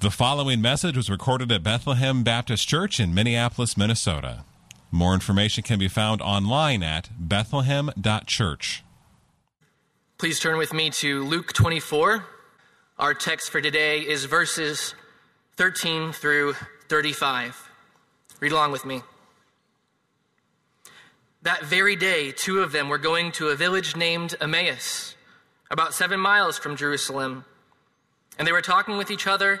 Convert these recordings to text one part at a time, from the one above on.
The following message was recorded at Bethlehem Baptist Church in Minneapolis, Minnesota. More information can be found online at bethlehem.church. Please turn with me to Luke 24. Our text for today is verses 13 through 35. Read along with me. That very day, two of them were going to a village named Emmaus, about seven miles from Jerusalem. And they were talking with each other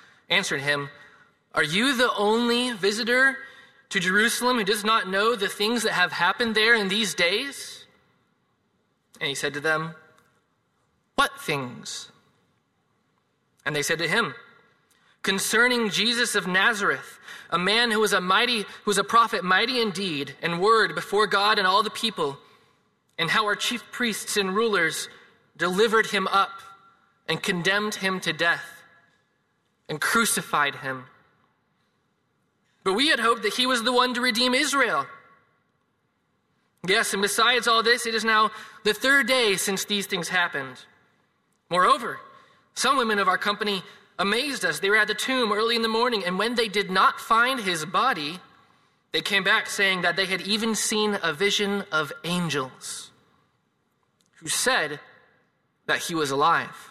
answered him, Are you the only visitor to Jerusalem who does not know the things that have happened there in these days? And he said to them, What things? And they said to him, Concerning Jesus of Nazareth, a man who was a mighty, who was a prophet, mighty in deed and word before God and all the people, and how our chief priests and rulers delivered him up and condemned him to death and crucified him. But we had hoped that he was the one to redeem Israel. Yes, and besides all this, it is now the third day since these things happened. Moreover, some women of our company amazed us. They were at the tomb early in the morning, and when they did not find his body, they came back saying that they had even seen a vision of angels who said that he was alive.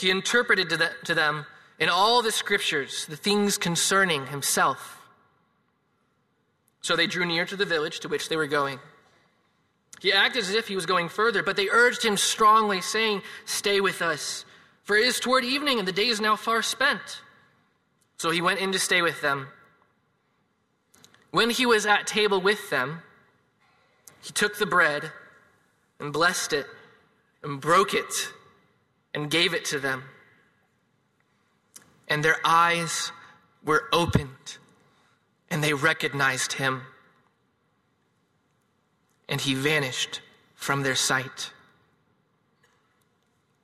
he interpreted to, the, to them in all the scriptures the things concerning himself. So they drew near to the village to which they were going. He acted as if he was going further, but they urged him strongly, saying, Stay with us, for it is toward evening, and the day is now far spent. So he went in to stay with them. When he was at table with them, he took the bread and blessed it and broke it and gave it to them. And their eyes were opened, and they recognized him. And he vanished from their sight.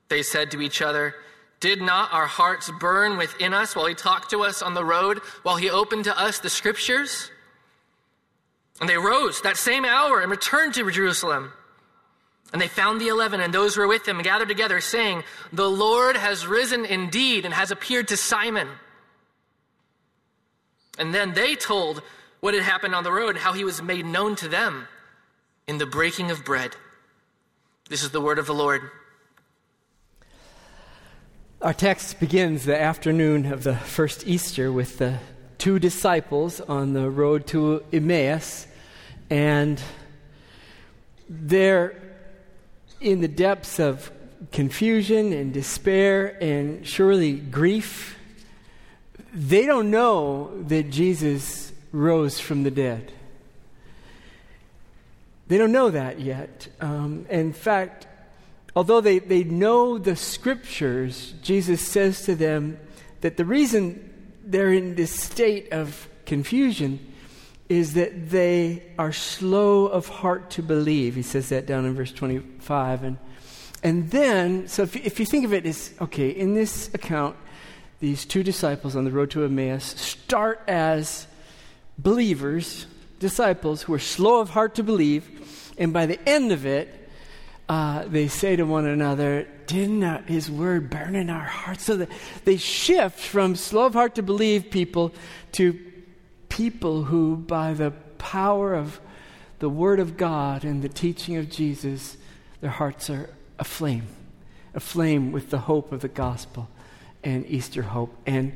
They said to each other, Did not our hearts burn within us while he talked to us on the road, while he opened to us the scriptures? And they rose that same hour and returned to Jerusalem. And they found the eleven and those who were with them gathered together, saying, The Lord has risen indeed and has appeared to Simon. And then they told what had happened on the road and how he was made known to them in the breaking of bread. This is the word of the Lord. Our text begins the afternoon of the first Easter with the two disciples on the road to Emmaus, and they're in the depths of confusion and despair and surely grief, they don't know that Jesus rose from the dead. They don't know that yet. Um, in fact, although they, they know the scriptures, Jesus says to them that the reason they're in this state of confusion is that they are slow of heart to believe. He says that down in verse 25. And, and then, so if, if you think of it as, okay, in this account, these two disciples on the road to Emmaus start as believers, disciples who are slow of heart to believe, and by the end of it, uh, they say to one another, Didn't his word burn in our hearts? So that they shift from slow of heart to believe people to people who, by the power of the Word of God and the teaching of Jesus, their hearts are aflame, aflame with the hope of the gospel. and Easter hope. And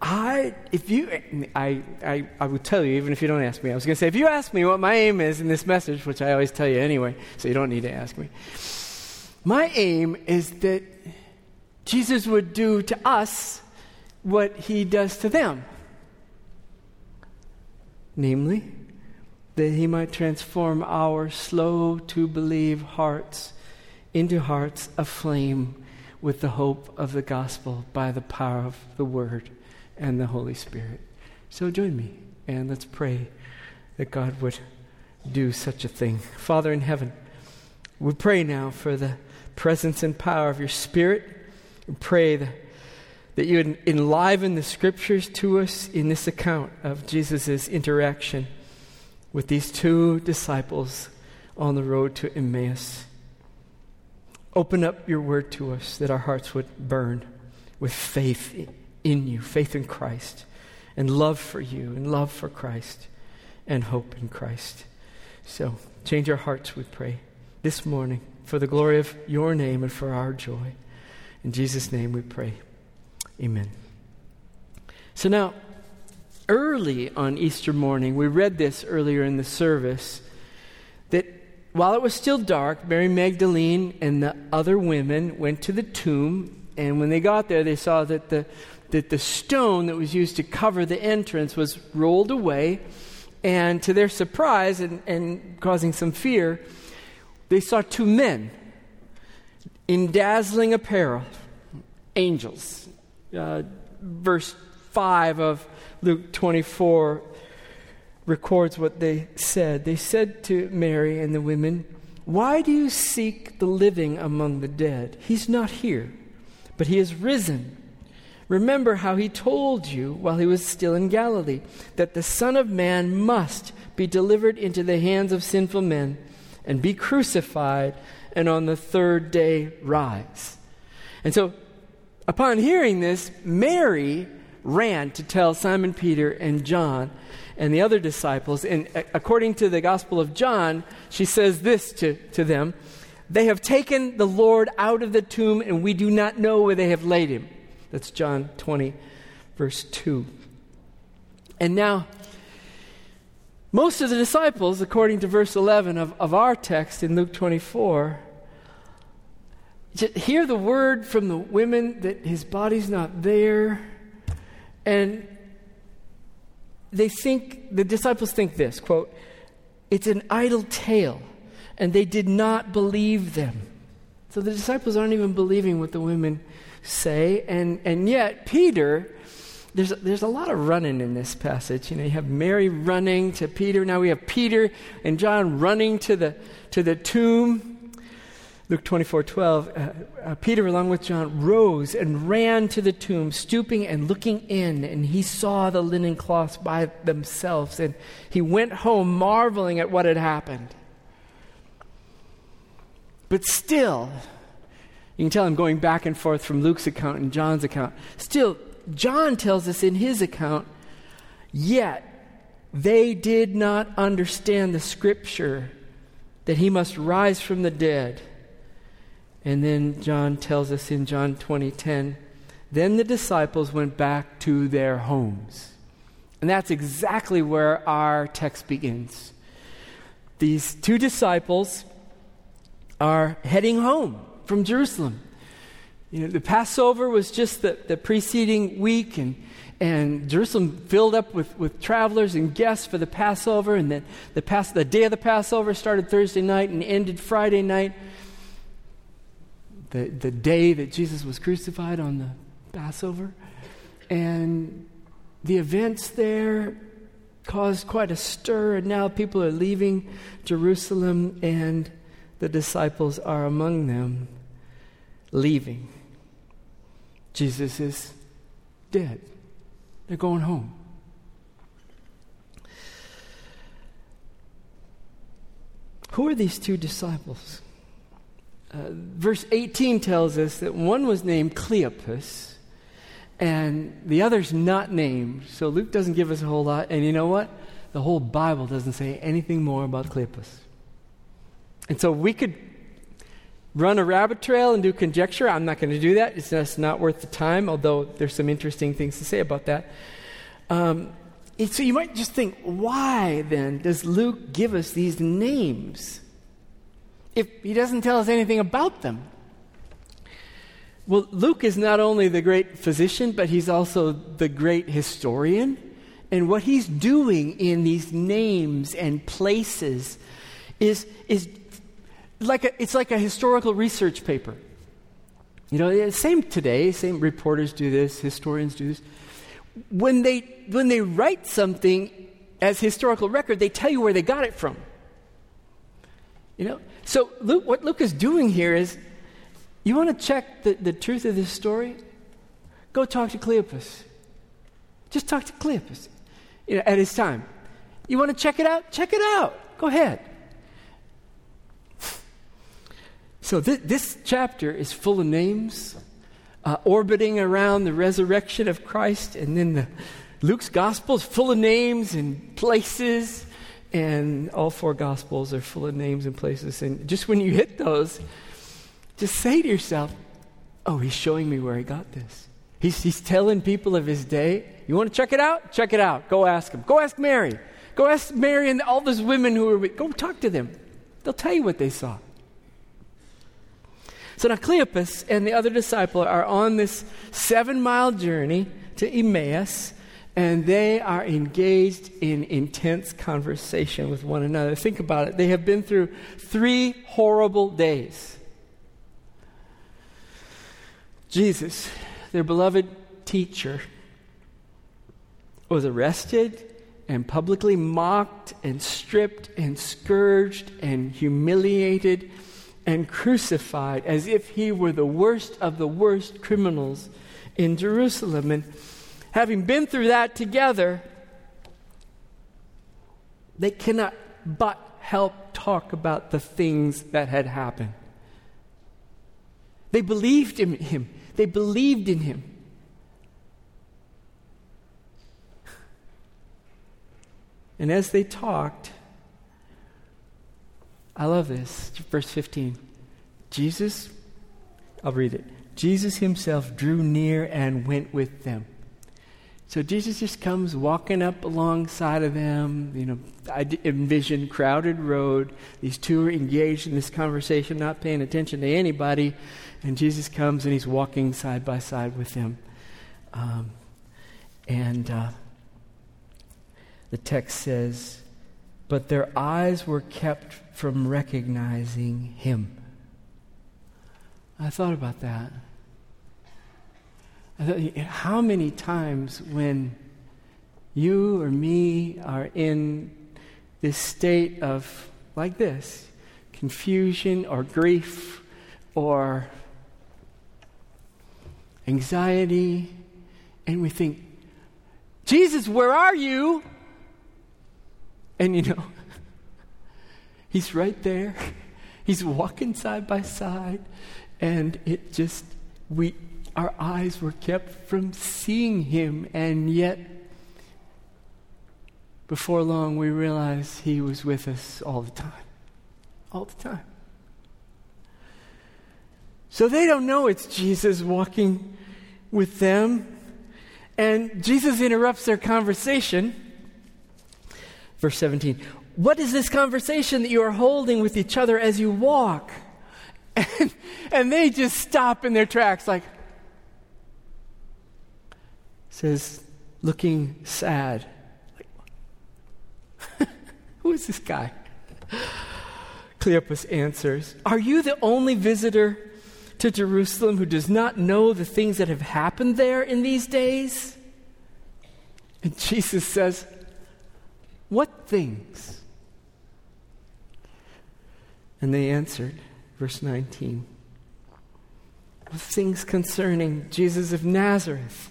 I, if you, I, I, I would tell you, even if you don't ask me, I was going to say, if you ask me what my aim is in this message, which I always tell you anyway, so you don't need to ask me, my aim is that Jesus would do to us what he does to them. Namely, that he might transform our slow to believe hearts into hearts aflame with the hope of the gospel by the power of the word and the Holy Spirit. So join me and let's pray that God would do such a thing. Father in heaven, we pray now for the presence and power of your Spirit. We pray that, that you would enliven the scriptures to us in this account of Jesus' interaction with these two disciples on the road to Emmaus. Open up your word to us that our hearts would burn with faith in you, faith in Christ, and love for you, and love for Christ, and hope in Christ. So, change our hearts, we pray, this morning for the glory of your name and for our joy. In Jesus' name we pray. Amen. So now, early on Easter morning, we read this earlier in the service, that while it was still dark, Mary Magdalene and the other women went to the tomb, and when they got there, they saw that the that the stone that was used to cover the entrance was rolled away. And to their surprise and, and causing some fear, they saw two men in dazzling apparel, angels. Verse 5 of Luke 24 records what they said. They said to Mary and the women, Why do you seek the living among the dead? He's not here, but he is risen. Remember how he told you while he was still in Galilee that the Son of Man must be delivered into the hands of sinful men and be crucified and on the third day rise. And so, upon hearing this, Mary ran to tell Simon Peter and John and the other disciples. And according to the Gospel of John, she says this to, to them They have taken the Lord out of the tomb, and we do not know where they have laid him. That's John 20, verse 2. And now, most of the disciples, according to verse 11 of, of our text in Luke 24, hear the word from the women that his body's not there. And they think, the disciples think this quote, it's an idle tale, and they did not believe them. So the disciples aren't even believing what the women say. And, and yet, Peter, there's, there's a lot of running in this passage. You know, you have Mary running to Peter. Now we have Peter and John running to the, to the tomb. Luke 24 12, uh, uh, Peter, along with John, rose and ran to the tomb, stooping and looking in, and he saw the linen cloths by themselves. And he went home marveling at what had happened. But still, you can tell I'm going back and forth from Luke's account and John's account. Still, John tells us in his account, yet they did not understand the scripture that he must rise from the dead. And then John tells us in John 20:10, then the disciples went back to their homes. And that's exactly where our text begins. These two disciples are heading home from Jerusalem. You know, the Passover was just the, the preceding week, and, and Jerusalem filled up with, with travelers and guests for the Passover. And then the, Pas- the day of the Passover started Thursday night and ended Friday night. The, the day that Jesus was crucified on the Passover. And the events there caused quite a stir, and now people are leaving Jerusalem, and the disciples are among them leaving. Jesus is dead. They're going home. Who are these two disciples? Uh, verse 18 tells us that one was named Cleopas and the other's not named. So Luke doesn't give us a whole lot. And you know what? The whole Bible doesn't say anything more about Cleopas. And so we could run a rabbit trail and do conjecture. I'm not going to do that. It's just not worth the time, although there's some interesting things to say about that. Um, so you might just think, why then does Luke give us these names if he doesn't tell us anything about them? Well, Luke is not only the great physician, but he's also the great historian. And what he's doing in these names and places is, is like a, it's like a historical research paper. You know, same today, same reporters do this, historians do this. When they, when they write something as historical record, they tell you where they got it from. You know? So Luke, what Luke is doing here is, you want to check the, the truth of this story? Go talk to Cleopas. Just talk to Cleopas you know, at his time. You want to check it out? Check it out. Go ahead. So, th- this chapter is full of names uh, orbiting around the resurrection of Christ, and then the, Luke's gospel is full of names and places, and all four gospels are full of names and places. And just when you hit those, just say to yourself, Oh, he's showing me where he got this. He's, he's telling people of his day, You want to check it out? Check it out. Go ask him. Go ask Mary. Go ask Mary and all those women who were with. Go talk to them. They'll tell you what they saw. So now Cleopas and the other disciple are on this seven mile journey to Emmaus, and they are engaged in intense conversation with one another. Think about it. They have been through three horrible days. Jesus, their beloved teacher, was arrested and publicly mocked and stripped and scourged and humiliated and crucified as if he were the worst of the worst criminals in Jerusalem. And having been through that together, they cannot but help talk about the things that had happened. They believed in him. They believed in him. And as they talked, I love this. Verse 15. Jesus, I'll read it. Jesus himself drew near and went with them. So Jesus just comes walking up alongside of them. You know, I envision crowded road. These two are engaged in this conversation, not paying attention to anybody. And Jesus comes and he's walking side by side with them. Um, and uh, the text says, but their eyes were kept from recognizing him. I thought about that. How many times when you or me are in this state of, like this, confusion or grief or anxiety, and we think, Jesus, where are you? And you know, he's right there. He's walking side by side. And it just, we, our eyes were kept from seeing him. And yet, before long, we realized he was with us all the time. All the time. So they don't know it's Jesus walking with them. And Jesus interrupts their conversation Verse 17 What is this conversation that you are holding with each other as you walk? And, and they just stop in their tracks, like, says, looking sad. Like, Who is this guy? Cleopas answers, Are you the only visitor to Jerusalem who does not know the things that have happened there in these days? And Jesus says, what things? And they answered, verse 19, things concerning Jesus of Nazareth,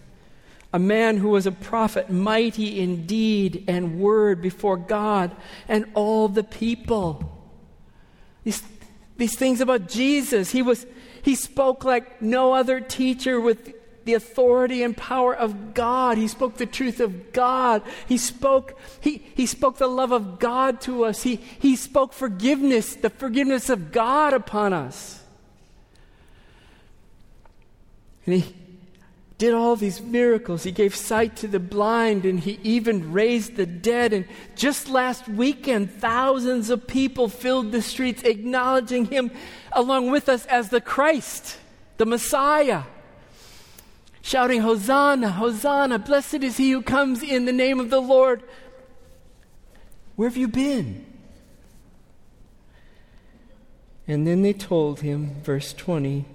a man who was a prophet, mighty in deed and word before God and all the people. These, these things about Jesus, he was he spoke like no other teacher with the authority and power of God. He spoke the truth of God. He spoke, he, he spoke the love of God to us. He, he spoke forgiveness, the forgiveness of God upon us. And he did all these miracles. He gave sight to the blind and he even raised the dead. And just last weekend, thousands of people filled the streets acknowledging him along with us as the Christ, the Messiah. Shouting, Hosanna, Hosanna, blessed is he who comes in the name of the Lord. Where have you been? And then they told him, verse 20,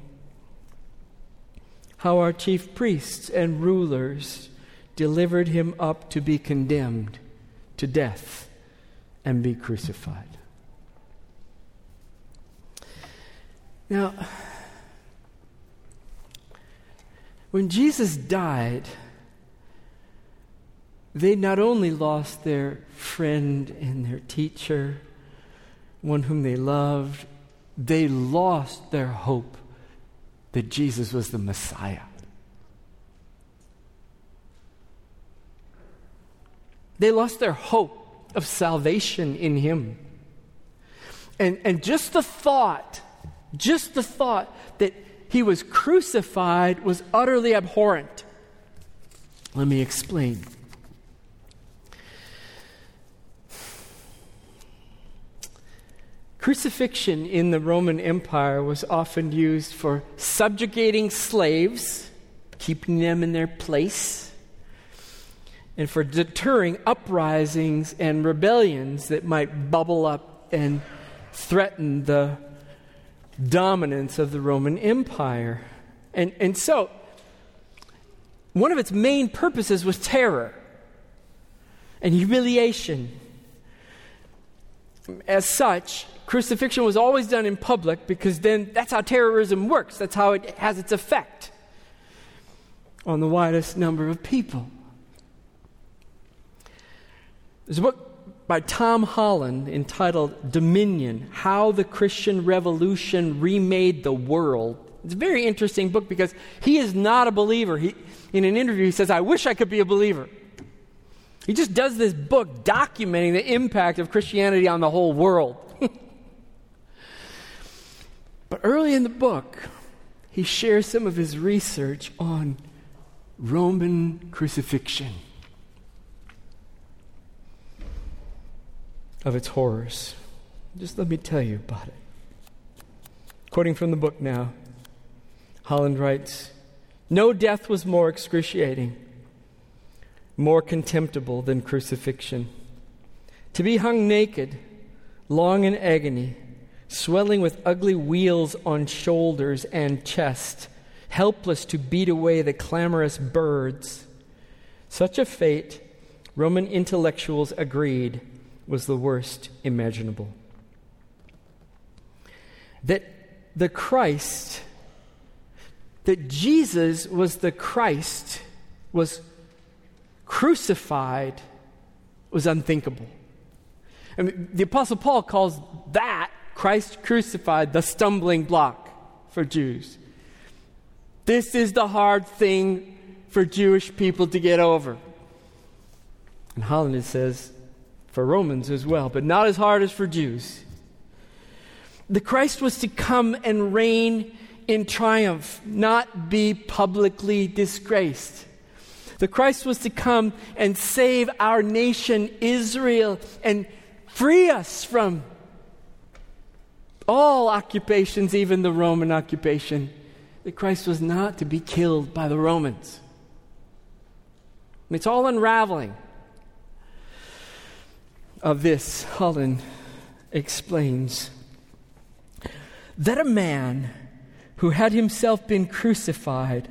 how our chief priests and rulers delivered him up to be condemned to death and be crucified. Now, when Jesus died, they not only lost their friend and their teacher, one whom they loved, they lost their hope that Jesus was the Messiah. They lost their hope of salvation in Him. And, and just the thought, just the thought that He was crucified was utterly abhorrent. Let me explain. Crucifixion in the Roman Empire was often used for subjugating slaves, keeping them in their place, and for deterring uprisings and rebellions that might bubble up and threaten the dominance of the Roman Empire. And, and so, one of its main purposes was terror and humiliation. As such, crucifixion was always done in public because then that's how terrorism works. That's how it has its effect on the widest number of people. There's a book by Tom Holland entitled Dominion How the Christian Revolution Remade the World. It's a very interesting book because he is not a believer. He, in an interview, he says, I wish I could be a believer. He just does this book documenting the impact of Christianity on the whole world. But early in the book, he shares some of his research on Roman crucifixion, of its horrors. Just let me tell you about it. Quoting from the book now, Holland writes No death was more excruciating, more contemptible than crucifixion. To be hung naked, long in agony, swelling with ugly wheals on shoulders and chest, helpless to beat away the clamorous birds. Such a fate, Roman intellectuals agreed, was the worst imaginable. That the Christ, that Jesus was the Christ, was crucified, was unthinkable. I mean, the Apostle Paul calls that Christ crucified, the stumbling block for Jews. This is the hard thing for Jewish people to get over. And Holland says, for Romans as well, but not as hard as for Jews. The Christ was to come and reign in triumph, not be publicly disgraced. The Christ was to come and save our nation, Israel, and free us from all occupations, even the Roman occupation, that Christ was not to be killed by the Romans. It's all unraveling of this, Holland explains that a man who had himself been crucified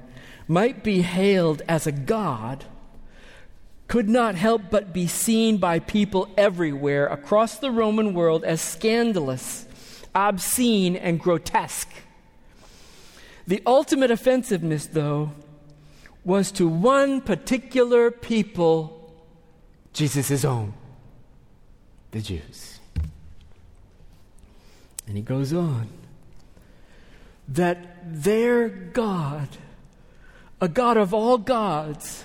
might be hailed as a god could not help but be seen by people everywhere across the Roman world as scandalous obscene, and grotesque. The ultimate offensiveness, though, was to one particular people, Jesus' own, the Jews. And he goes on that their God, a God of all gods,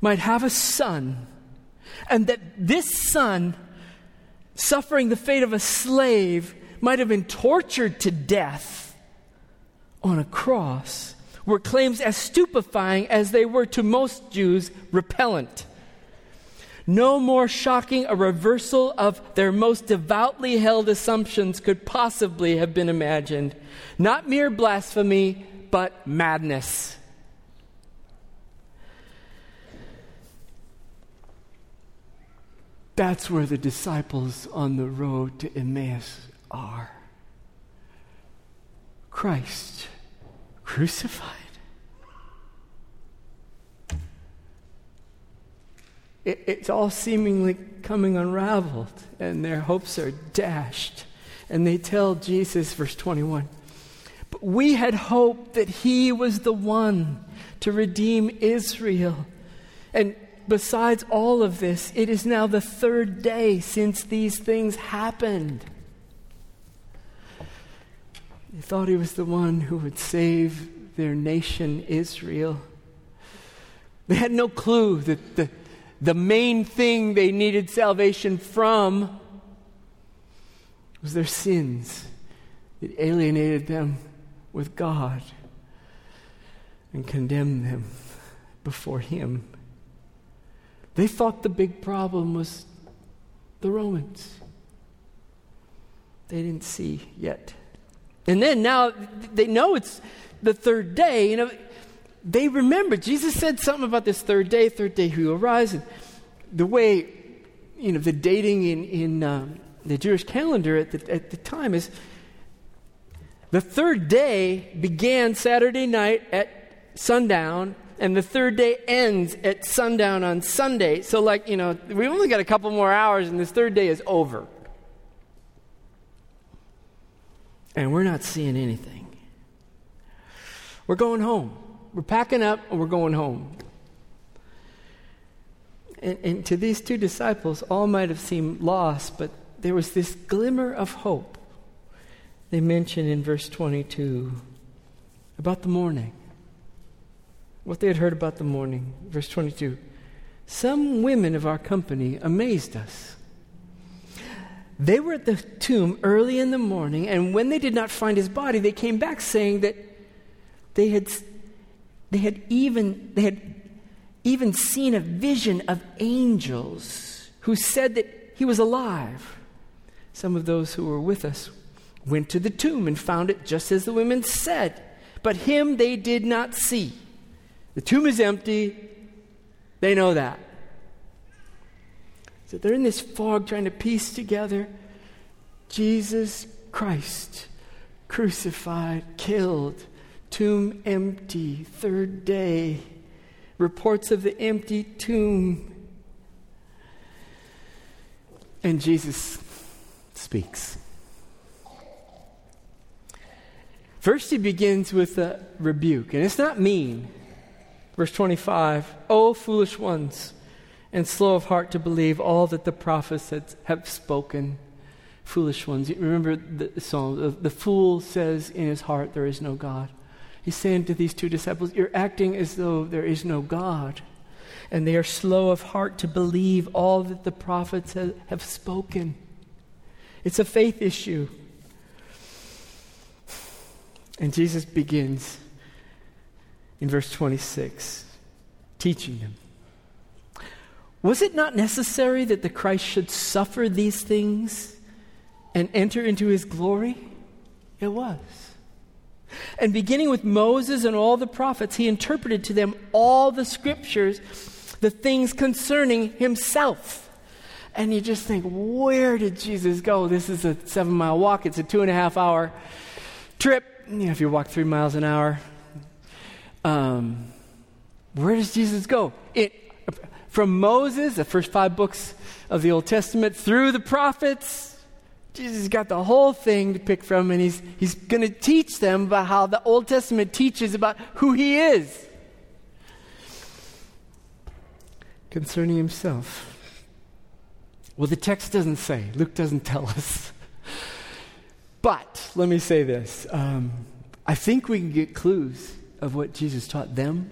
might have a son, and that this son, suffering the fate of a slave, might have been tortured to death on a cross were claims as stupefying as they were to most Jews repellent. No more shocking a reversal of their most devoutly held assumptions could possibly have been imagined. Not mere blasphemy, but madness. That's where the disciples on the road to Emmaus are. Christ crucified. it, it's all seemingly coming unraveled, and their hopes are dashed. And they tell Jesus, verse 21, but we had hoped that he was the one to redeem Israel. And besides all of this, it is now the third day since these things happened. They thought he was the one who would save their nation, Israel. They had no clue that the the main thing they needed salvation from was their sins. It alienated them with God and condemned them before Him. They thought the big problem was the Romans. They didn't see yet. And then now they know it's the third day. You know, they remember. Jesus said something about this third day, third day he will rise. And the way, you know, the dating in, in um, the Jewish calendar at the, at the time is the third day began Saturday night at sundown, and the third day ends at sundown on Sunday. So, like, you know, we only got a couple more hours, and this third day is over. And we're not seeing anything. We're going home. We're packing up and we're going home. And, and, to these two disciples, all might have seemed lost, but there was this glimmer of hope they mention in verse 22 about the morning. What they had heard about the morning. Verse 22 Some women of our company amazed us. They were at the tomb early in the morning, and when they did not find his body, they came back saying that they had they had even, they had even seen a vision of angels who said that he was alive. Some of those who were with us went to the tomb and found it just as the women said, but him they did not see. The tomb is empty. They know that. So they're in this fog trying to piece together Jesus Christ, crucified, killed tomb empty, third day, reports of the empty tomb. And Jesus speaks. First, he begins with a rebuke, and it's not mean. Verse 25 O foolish ones, and slow of heart to believe all that the prophets have spoken. Foolish ones. Remember the song, the, fool says in his heart, There is no God. He's saying to these two disciples, You're acting as though there is no God. And they are slow of heart to believe all that the prophets have, have spoken. It's a faith issue. And Jesus begins in verse 26, teaching them. Was it not necessary that the Christ should suffer these things and enter into his glory? It was. And beginning with Moses and all the prophets, he interpreted to them all the scriptures, the things concerning himself. And you just think, where did Jesus go? This is a seven mile walk, it's a two and a half hour trip. You know, if you walk three miles an hour, um, where does Jesus go? It, from Moses, the first five books of the Old Testament, through the prophets, Jesus got the whole thing to pick from, and he's, he's going to teach them about how the Old Testament teaches about who he is concerning himself. Well, the text doesn't say, Luke doesn't tell us. but let me say this um, I think we can get clues of what Jesus taught them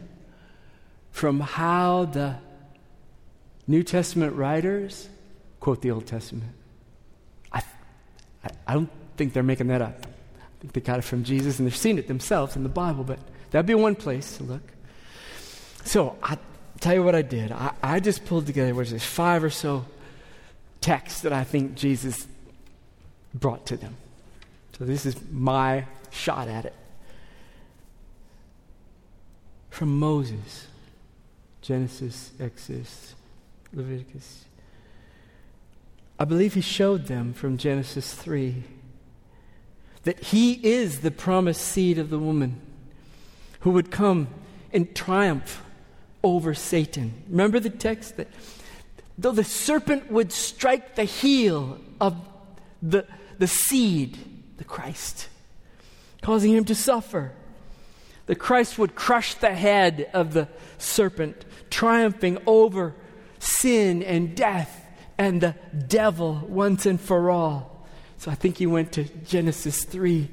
from how the New Testament writers quote the Old Testament. I, I don't think they're making that up. I think they got it from Jesus and they've seen it themselves in the Bible, but That'd be one place to look. So I tell you what I did. I, I just pulled together, what is this, five or so texts that I think Jesus brought to them. So this is my shot at it. From Moses, Genesis, Exodus, Leviticus. I believe he showed them from Genesis 3 that he is the promised seed of the woman who would come in triumph over Satan. Remember the text that though the serpent would strike the heel of the, the seed, the Christ, causing him to suffer, the Christ would crush the head of the serpent, triumphing over sin and death and the devil once and for all. So I think he went to Genesis 3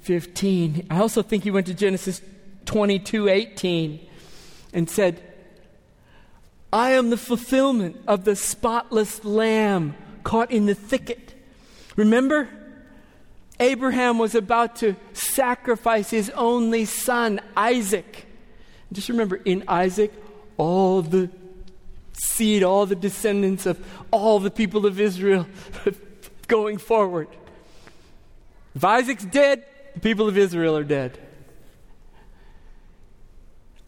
15. I also think he went to Genesis 22 18 and said, I am the fulfillment of the spotless lamb caught in the thicket. Remember? Abraham was about to sacrifice his only son, Isaac. Just remember, in Isaac, all the seed, all the descendants of all the people of Israel going forward. If Isaac's dead, the people of Israel are dead.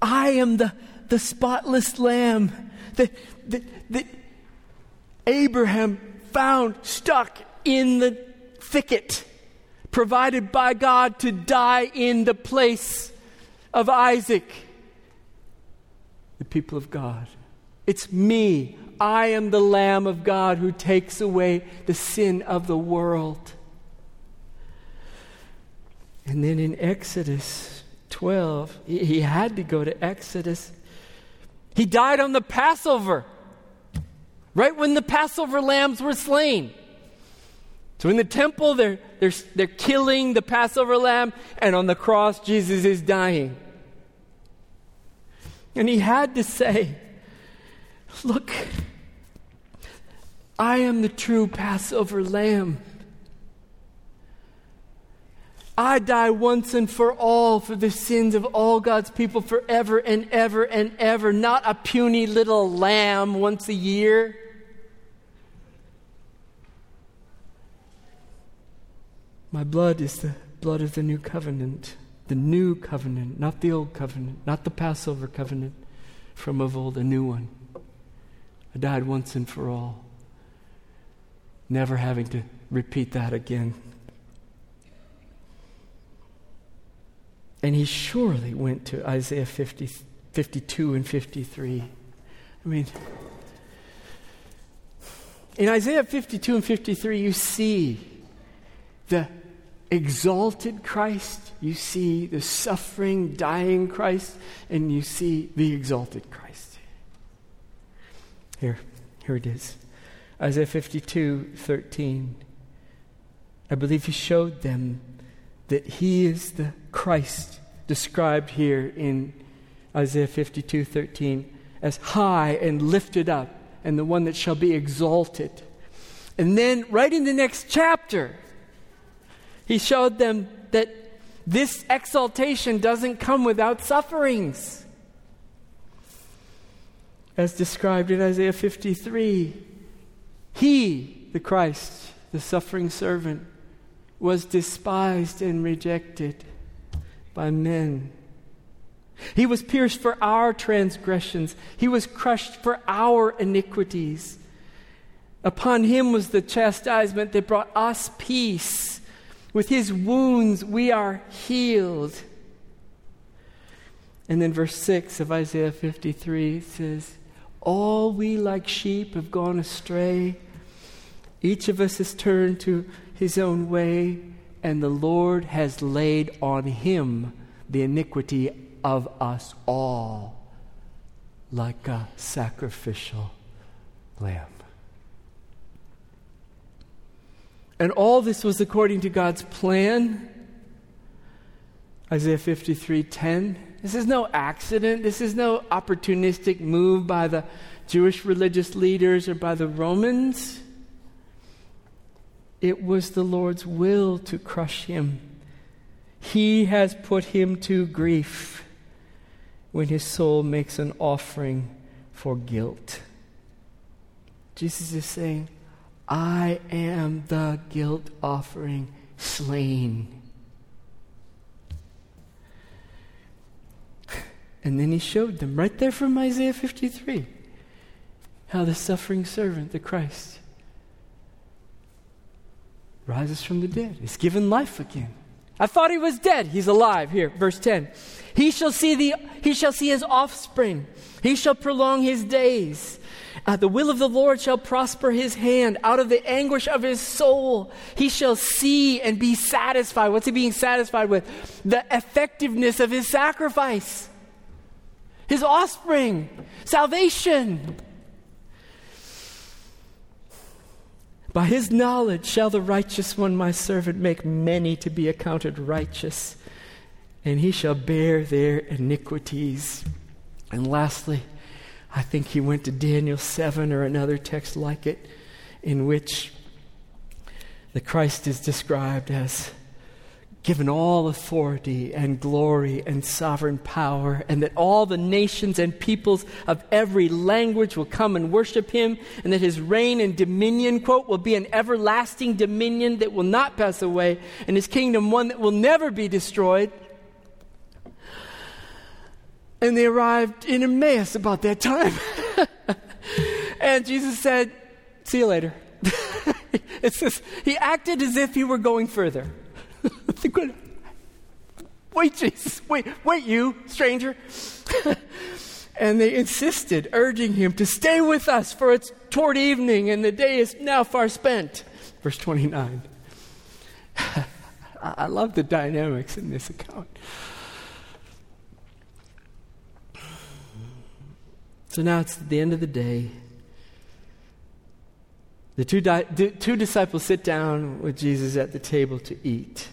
I am the, the spotless lamb that, that, that Abraham found stuck in the thicket, provided by God to die in the place of Isaac, the people of God. It's me. I am the Lamb of God who takes away the sin of the world. And then in Exodus 12, he had to go to Exodus. He died on the Passover, right when the Passover lambs were slain. So in the temple, they're, they're, they're killing the Passover lamb, and on the cross, Jesus is dying. And he had to say, Look, I am the true Passover lamb. I die once and for all for the sins of all God's people forever and ever and ever, not a puny little lamb once a year. My blood is the blood of the new covenant, the new covenant, not the old covenant, not the Passover covenant from of old, a new one. I died once and for all, never having to repeat that again. And he surely went to Isaiah 50, 52 and 53. I mean, in Isaiah 52 and 53, you see the exalted Christ, you see the suffering, dying Christ, and you see the exalted Christ. Here, here it is Isaiah 52 13. I believe he showed them that he is the Christ described here in Isaiah 52 13 as high and lifted up, and the one that shall be exalted. And then, right in the next chapter, he showed them that this exaltation doesn't come without sufferings. As described in Isaiah 53, he, the Christ, the suffering servant, was despised and rejected by men. He was pierced for our transgressions, he was crushed for our iniquities. Upon him was the chastisement that brought us peace. With his wounds we are healed. And then verse 6 of Isaiah 53 says, All we like sheep have gone astray. Each of us has turned to his own way, and the Lord has laid on him the iniquity of us all like a sacrificial lamb. And all this was according to God's plan. Isaiah 53:10. This is no accident. This is no opportunistic move by the Jewish religious leaders or by the Romans. It was the Lord's will to crush him. He has put him to grief. when his soul makes an offering for guilt. Jesus is saying, I am the guilt offering slain. And then he showed them right there from Isaiah 53 how the suffering servant, the Christ, rises from the dead, is given life again. I thought he was dead. He's alive. Here, verse 10. He shall see the he shall see his offspring. He shall prolong his days. Uh, the will of the Lord shall prosper his hand. Out of the anguish of his soul, he shall see and be satisfied. What's he being satisfied with? The effectiveness of his sacrifice, his offspring, salvation. By his knowledge shall the righteous one, my servant, make many to be accounted righteous, and he shall bear their iniquities. And lastly, I think he went to Daniel 7 or another text like it, in which the Christ is described as given all authority and glory and sovereign power, and that all the nations and peoples of every language will come and worship him, and that his reign and dominion, quote, will be an everlasting dominion that will not pass away, and his kingdom one that will never be destroyed. And they arrived in Emmaus about that time. and Jesus said, See you later. it says, he acted as if he were going further. Wait, Jesus, wait, wait, you, stranger. and they insisted, urging him to stay with us, for it's toward evening and the day is now far spent. Verse 29. I love the dynamics in this account. So now it's the end of the day. The two, di- two disciples sit down with Jesus at the table to eat.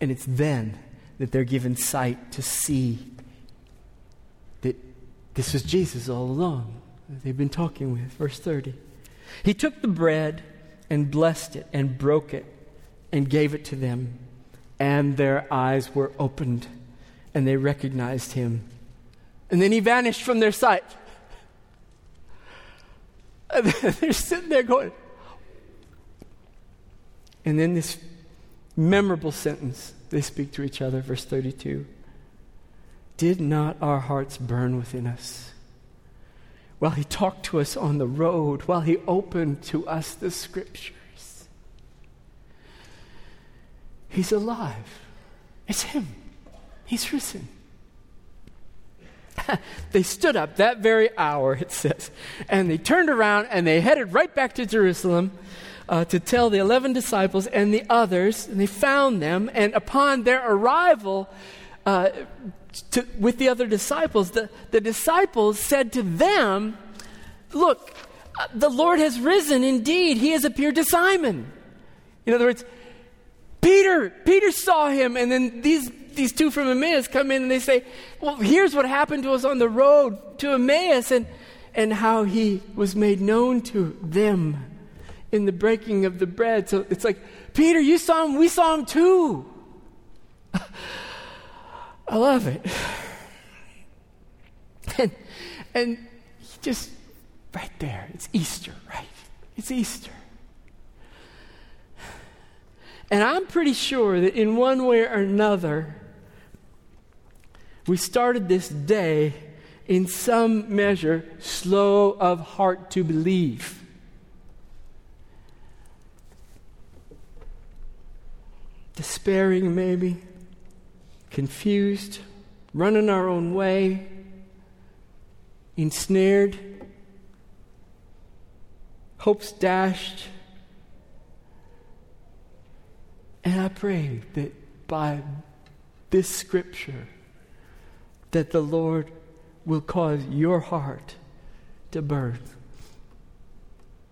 And it's then that they're given sight to see that this was Jesus all along they've been talking with. Verse 30. He took the bread and blessed it and broke it and gave it to them. And their eyes were opened and they recognized him. And then he vanished from their sight. They're sitting there going. And then this memorable sentence they speak to each other, verse 32. Did not our hearts burn within us? While he talked to us on the road, while he opened to us the scriptures. He's alive. It's him. He's risen. they stood up that very hour, it says, and they turned around and they headed right back to Jerusalem uh, to tell the 11 disciples and the others, and they found them, and upon their arrival, uh, to, with the other disciples, the, the disciples said to them, Look, uh, the Lord has risen indeed. He has appeared to Simon. In other words, Peter, Peter saw him, and then these these two from Emmaus come in and they say, Well, here's what happened to us on the road to Emmaus and, and how he was made known to them in the breaking of the bread. So it's like, Peter, you saw him, we saw him too. I love it. And, and just right there, it's Easter, right? It's Easter. And I'm pretty sure that in one way or another, we started this day in some measure slow of heart to believe. Despairing, maybe, confused, running our own way, ensnared, hopes dashed. And I pray that by this scripture, that the Lord will cause your heart to burn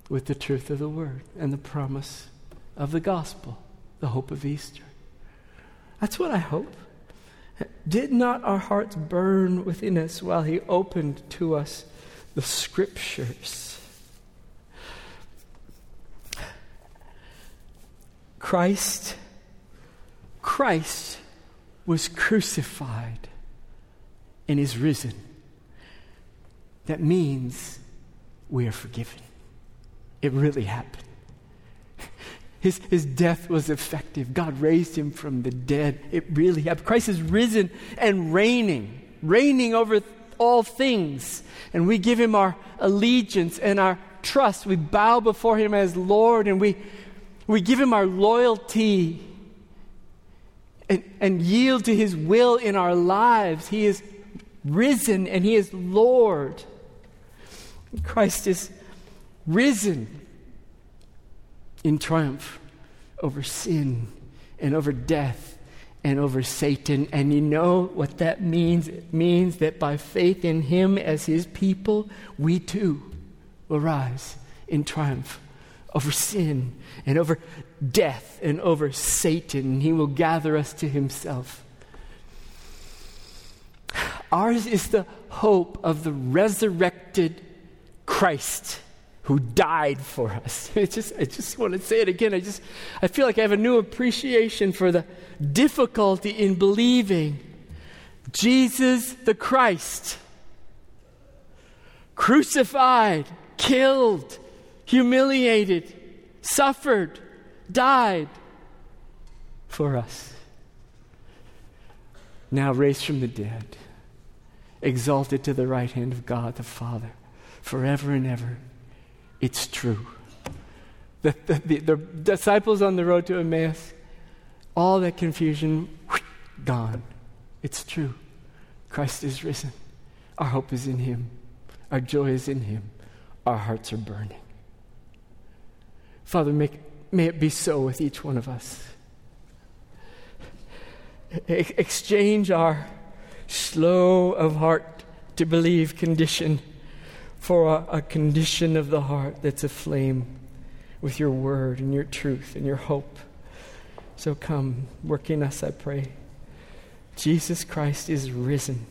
with the truth of the word and the promise of the gospel, the hope of Easter. That's what I hope. Did not our hearts burn within us while He opened to us the Scriptures? Christ, Christ was crucified and is risen, that means we are forgiven. It really happened. His, his death was effective. God raised him from the dead. It really happened. Christ is risen and reigning, reigning over all things. And we give him our allegiance and our trust. We bow before him as Lord and we, we give him our loyalty and, and yield to his will in our lives. He is risen and he is Lord. Christ is risen in triumph over sin and over death and over Satan. And you know what that means? It means that by faith in him as his people, we too will rise in triumph over sin and over death and over Satan. He will gather us to himself. Ours is the hope of the resurrected Christ who died for us. It just, I just want to say it again. I just, I feel like I have a new appreciation for the difficulty in believing Jesus the Christ, crucified, killed, humiliated, suffered, died for us. Now raised from the dead, exalted to the right hand of God the Father, forever and ever. It's true. The, the, the, the disciples on the road to Emmaus, all that confusion, gone. It's true. Christ is risen. Our hope is in Him. Our joy is in Him. Our hearts are burning. Father, make, may it be so with each one of us. E- exchange our slow of heart to believe condition for a, a condition of the heart that's aflame with your word and your truth and your hope. So come, work in us, I pray. Jesus Christ is risen.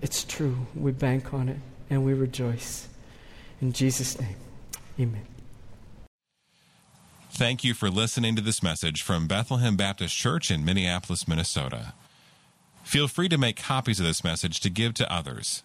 It's true. We bank on it and we rejoice. In Jesus' name, amen. Thank you for listening to this message from Bethlehem Baptist Church in Minneapolis, Minnesota. Feel free to make copies of this message to give to others.